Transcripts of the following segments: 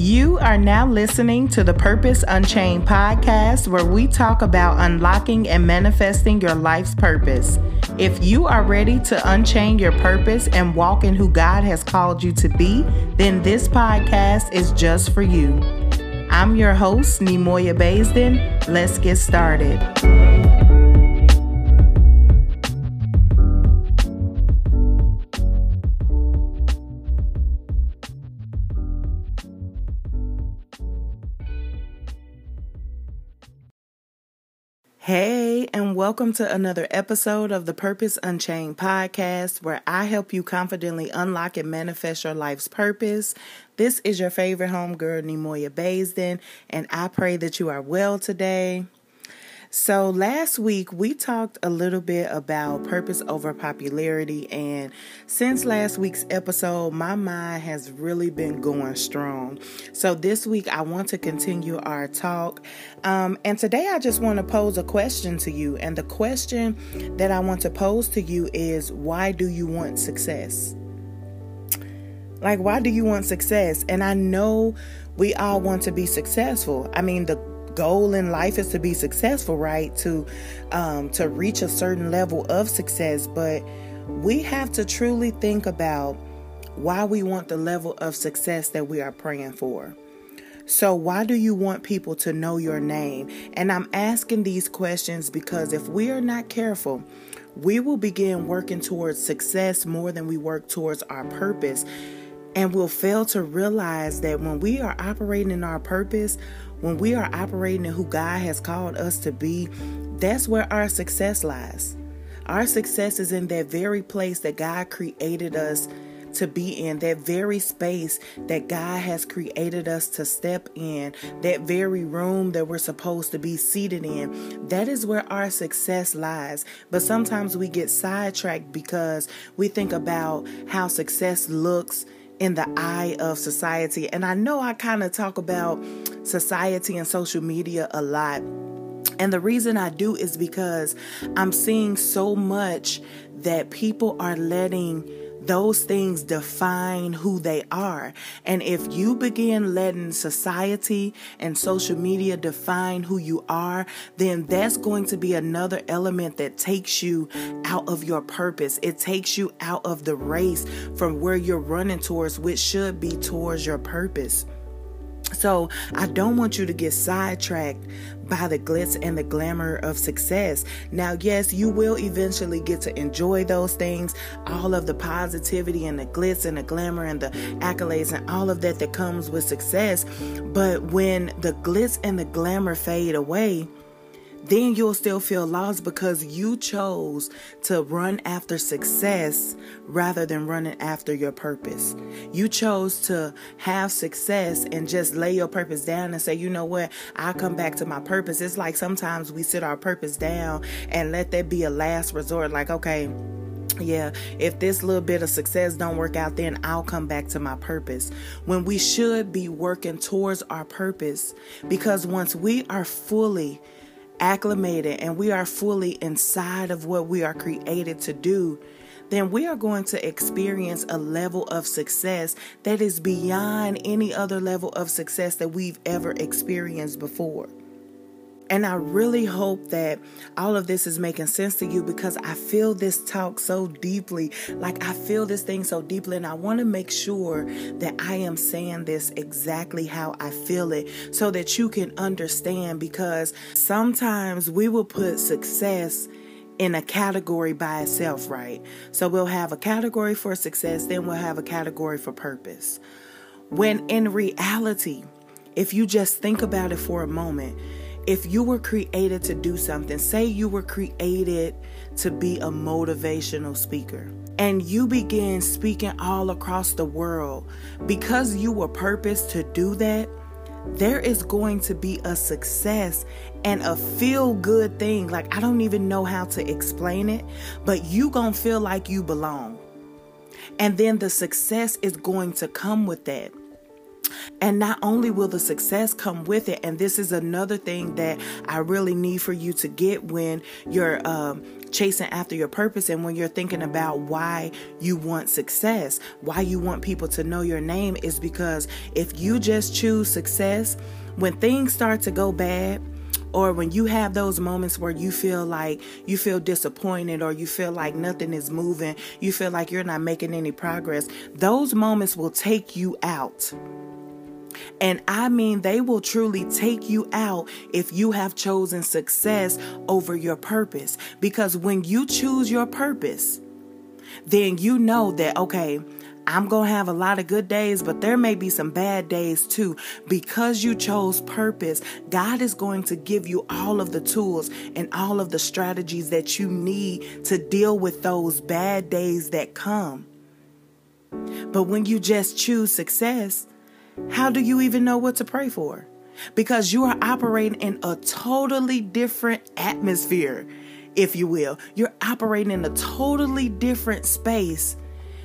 You are now listening to the Purpose Unchained podcast, where we talk about unlocking and manifesting your life's purpose. If you are ready to unchain your purpose and walk in who God has called you to be, then this podcast is just for you. I'm your host, Nemoya Baisden. Let's get started. Hey, and welcome to another episode of the Purpose Unchained podcast, where I help you confidently unlock and manifest your life's purpose. This is your favorite homegirl, Nemoya Baisden, and I pray that you are well today. So, last week we talked a little bit about purpose over popularity, and since last week's episode, my mind has really been going strong. So, this week I want to continue our talk, um, and today I just want to pose a question to you. And the question that I want to pose to you is why do you want success? Like, why do you want success? And I know we all want to be successful. I mean, the goal in life is to be successful, right? To um, to reach a certain level of success, but we have to truly think about why we want the level of success that we are praying for. So, why do you want people to know your name? And I'm asking these questions because if we are not careful, we will begin working towards success more than we work towards our purpose. And we'll fail to realize that when we are operating in our purpose, when we are operating in who God has called us to be, that's where our success lies. Our success is in that very place that God created us to be in, that very space that God has created us to step in, that very room that we're supposed to be seated in. That is where our success lies. But sometimes we get sidetracked because we think about how success looks in the eye of society. And I know I kind of talk about society and social media a lot. And the reason I do is because I'm seeing so much that people are letting those things define who they are. And if you begin letting society and social media define who you are, then that's going to be another element that takes you out of your purpose. It takes you out of the race from where you're running towards, which should be towards your purpose. So I don't want you to get sidetracked by the glitz and the glamour of success. Now, yes, you will eventually get to enjoy those things, all of the positivity and the glitz and the glamour and the accolades and all of that that comes with success. But when the glitz and the glamour fade away, then you'll still feel lost because you chose to run after success rather than running after your purpose. You chose to have success and just lay your purpose down and say, you know what, I'll come back to my purpose. It's like sometimes we sit our purpose down and let that be a last resort, like, okay yeah if this little bit of success don't work out then i'll come back to my purpose when we should be working towards our purpose because once we are fully acclimated and we are fully inside of what we are created to do, then we are going to experience a level of success that is beyond any other level of success that we've ever experienced before. And I really hope that all of this is making sense to you because I feel this talk so deeply. Like I feel this thing so deeply, and I want to make sure that I am saying this exactly how I feel it so that you can understand. Because sometimes we will put success in a category by itself, right? So we'll have a category for success, then we'll have a category for purpose. When in reality, if you just think about it for a moment, if you were created to do something, say you were created to be a motivational speaker, and you begin speaking all across the world because you were purposed to do that, there is going to be a success and a feel good thing. Like, I don't even know how to explain it, but you going to feel like you belong. And then the success is going to come with that. And not only will the success come with it, and this is another thing that I really need for you to get when you're um, chasing after your purpose and when you're thinking about why you want success, why you want people to know your name, is because if you just choose success, when things start to go bad, or when you have those moments where you feel like you feel disappointed or you feel like nothing is moving, you feel like you're not making any progress, those moments will take you out. And I mean, they will truly take you out if you have chosen success over your purpose. Because when you choose your purpose, then you know that, okay, I'm going to have a lot of good days, but there may be some bad days too. Because you chose purpose, God is going to give you all of the tools and all of the strategies that you need to deal with those bad days that come. But when you just choose success, how do you even know what to pray for? Because you are operating in a totally different atmosphere, if you will. You're operating in a totally different space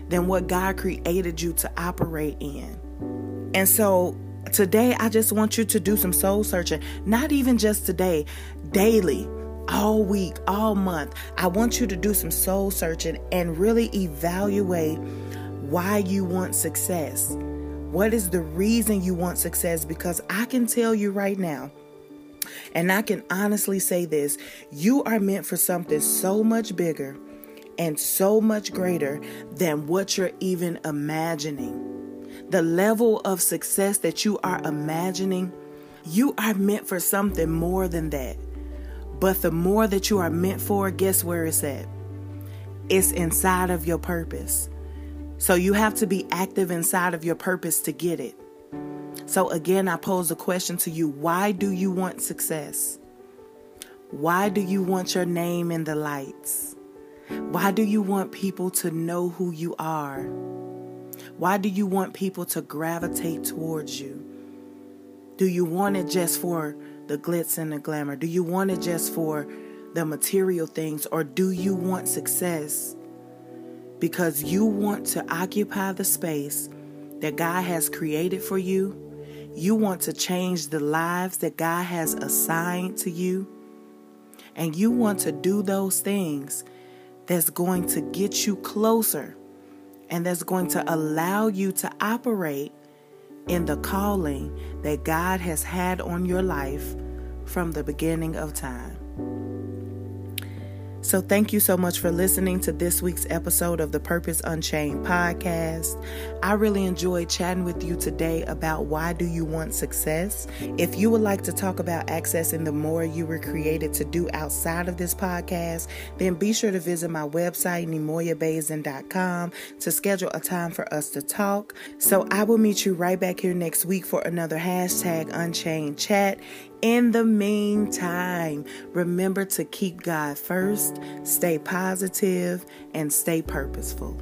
than what God created you to operate in. And so today, I just want you to do some soul searching, not even just today, daily all week, all month. I want you to do some soul searching and really evaluate why you want success. What is the reason you want success? Because I can tell you right now, and I can honestly say this you are meant for something so much bigger and so much greater than what you're even imagining. The level of success that you are imagining, you are meant for something more than that. But the more that you are meant for, guess where it's at? It's inside of your purpose. So you have to be active inside of your purpose to get it. So again, I pose a question to you why do you want success? Why do you want your name in the lights? Why do you want people to know who you are? Why do you want people to gravitate towards you? Do you want it just for the glitz and the glamour? Do you want it just for the material things? Or do you want success because you want to occupy the space that God has created for you. You want to change the lives that God has assigned to you. And you want to do those things that's going to get you closer and that's going to allow you to operate in the calling that God has had on your life from the beginning of time. So, thank you so much for listening to this week's episode of the Purpose Unchained podcast. I really enjoyed chatting with you today about why do you want success. If you would like to talk about accessing the more you were created to do outside of this podcast, then be sure to visit my website, nemoyabaisden.com, to schedule a time for us to talk. So, I will meet you right back here next week for another hashtag Unchained Chat. In the meantime, remember to keep God first, stay positive, and stay purposeful.